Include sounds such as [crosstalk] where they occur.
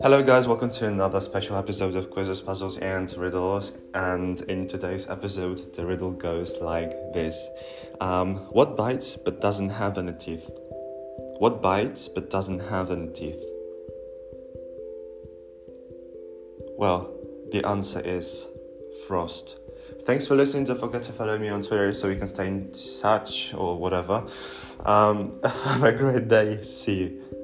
Hello, guys, welcome to another special episode of Quizzes, Puzzles, and Riddles. And in today's episode, the riddle goes like this um, What bites but doesn't have any teeth? What bites but doesn't have any teeth? Well, the answer is frost. Thanks for listening. Don't forget to follow me on Twitter so we can stay in touch or whatever. Um, [laughs] have a great day. See you.